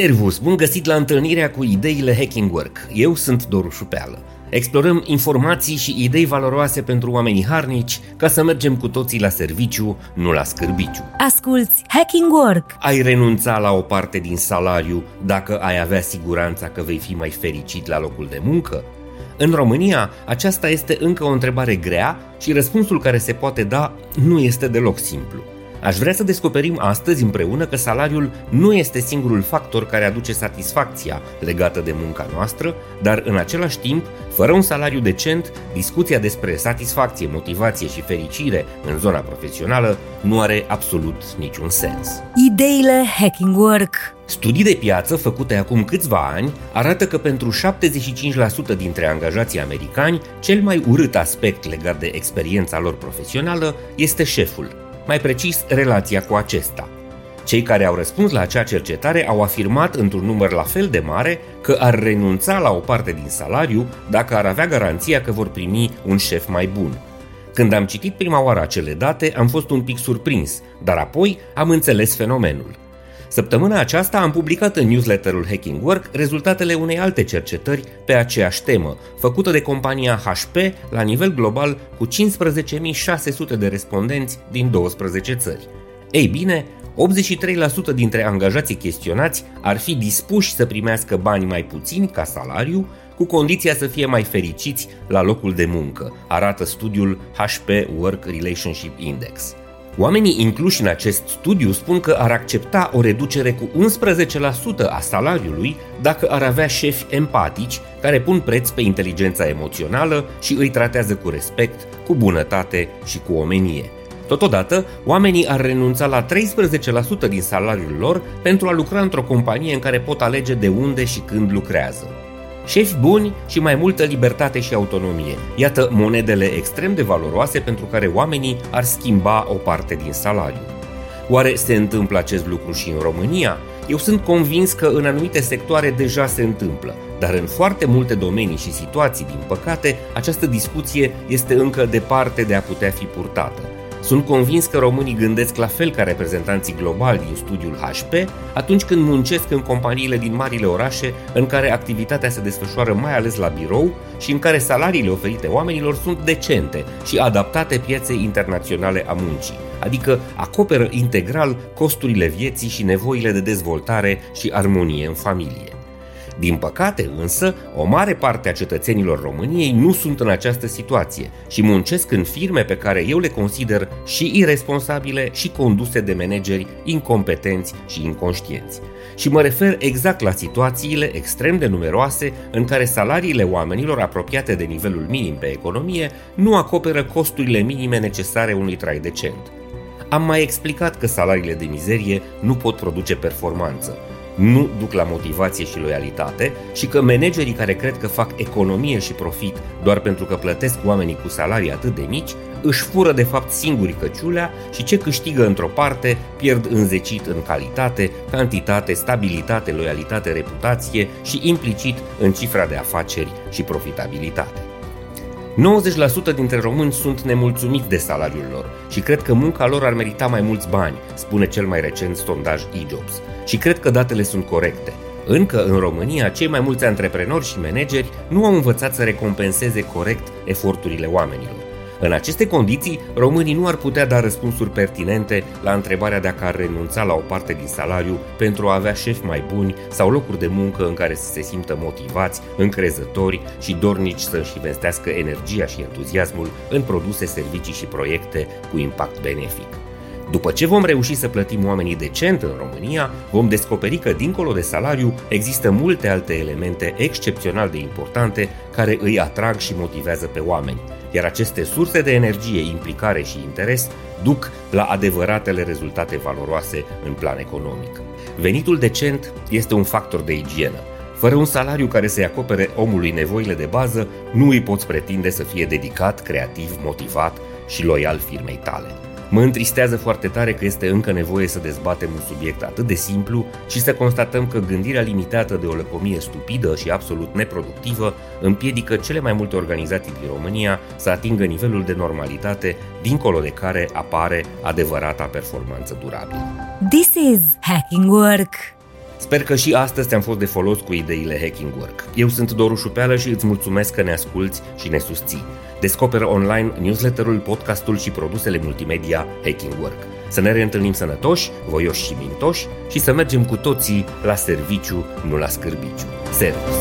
Servus, bun găsit la întâlnirea cu ideile Hacking Work. Eu sunt Doru Șupeală. Explorăm informații și idei valoroase pentru oamenii harnici ca să mergem cu toții la serviciu, nu la scârbiciu. Asculți Hacking Work! Ai renunța la o parte din salariu dacă ai avea siguranța că vei fi mai fericit la locul de muncă? În România, aceasta este încă o întrebare grea și răspunsul care se poate da nu este deloc simplu. Aș vrea să descoperim astăzi împreună că salariul nu este singurul factor care aduce satisfacția legată de munca noastră, dar în același timp, fără un salariu decent, discuția despre satisfacție, motivație și fericire în zona profesională nu are absolut niciun sens. Ideile Hacking Work Studii de piață făcute acum câțiva ani arată că pentru 75% dintre angajații americani, cel mai urât aspect legat de experiența lor profesională este șeful, mai precis relația cu acesta. Cei care au răspuns la acea cercetare au afirmat într-un număr la fel de mare că ar renunța la o parte din salariu dacă ar avea garanția că vor primi un șef mai bun. Când am citit prima oară acele date, am fost un pic surprins, dar apoi am înțeles fenomenul. Săptămâna aceasta am publicat în newsletterul Hacking Work rezultatele unei alte cercetări pe aceeași temă, făcută de compania HP la nivel global cu 15.600 de respondenți din 12 țări. Ei bine, 83% dintre angajații chestionați ar fi dispuși să primească bani mai puțini ca salariu, cu condiția să fie mai fericiți la locul de muncă, arată studiul HP Work Relationship Index. Oamenii incluși în acest studiu spun că ar accepta o reducere cu 11% a salariului dacă ar avea șefi empatici care pun preț pe inteligența emoțională și îi tratează cu respect, cu bunătate și cu omenie. Totodată, oamenii ar renunța la 13% din salariul lor pentru a lucra într-o companie în care pot alege de unde și când lucrează șefi buni și mai multă libertate și autonomie. Iată monedele extrem de valoroase pentru care oamenii ar schimba o parte din salariu. Oare se întâmplă acest lucru și în România? Eu sunt convins că în anumite sectoare deja se întâmplă, dar în foarte multe domenii și situații, din păcate, această discuție este încă departe de a putea fi purtată. Sunt convins că românii gândesc la fel ca reprezentanții globali din studiul HP atunci când muncesc în companiile din marile orașe în care activitatea se desfășoară mai ales la birou și în care salariile oferite oamenilor sunt decente și adaptate pieței internaționale a muncii, adică acoperă integral costurile vieții și nevoile de dezvoltare și armonie în familie. Din păcate însă, o mare parte a cetățenilor României nu sunt în această situație și muncesc în firme pe care eu le consider și irresponsabile și conduse de manageri incompetenți și inconștienți. Și mă refer exact la situațiile extrem de numeroase în care salariile oamenilor apropiate de nivelul minim pe economie nu acoperă costurile minime necesare unui trai decent. Am mai explicat că salariile de mizerie nu pot produce performanță, nu duc la motivație și loialitate și că managerii care cred că fac economie și profit doar pentru că plătesc oamenii cu salarii atât de mici, își fură de fapt singuri căciulea și ce câștigă într-o parte pierd înzecit în calitate, cantitate, stabilitate, loialitate, reputație și implicit în cifra de afaceri și profitabilitate. 90% dintre români sunt nemulțumiți de salariul lor și cred că munca lor ar merita mai mulți bani, spune cel mai recent sondaj eJobs. Și cred că datele sunt corecte. Încă în România, cei mai mulți antreprenori și manageri nu au învățat să recompenseze corect eforturile oamenilor. În aceste condiții, românii nu ar putea da răspunsuri pertinente la întrebarea dacă ar renunța la o parte din salariu pentru a avea șefi mai buni sau locuri de muncă în care să se simtă motivați, încrezători și dornici să-și investească energia și entuziasmul în produse, servicii și proiecte cu impact benefic. După ce vom reuși să plătim oamenii decent în România, vom descoperi că, dincolo de salariu, există multe alte elemente excepțional de importante care îi atrag și motivează pe oameni iar aceste surse de energie, implicare și interes duc la adevăratele rezultate valoroase în plan economic. Venitul decent este un factor de igienă. Fără un salariu care să-i acopere omului nevoile de bază, nu îi poți pretinde să fie dedicat, creativ, motivat și loial firmei tale. Mă întristează foarte tare că este încă nevoie să dezbatem un subiect atât de simplu și să constatăm că gândirea limitată de o lăcomie stupidă și absolut neproductivă împiedică cele mai multe organizații din România să atingă nivelul de normalitate dincolo de care apare adevărata performanță durabilă. This is Hacking Work! Sper că și astăzi ți-am fost de folos cu ideile Hacking Work. Eu sunt Doru Șupeală și îți mulțumesc că ne asculți și ne susții. Descoperă online newsletterul, podcastul și produsele multimedia Hacking Work. Să ne reîntâlnim sănătoși, voioși și mintoși și să mergem cu toții la serviciu, nu la scârbiciu. Servus!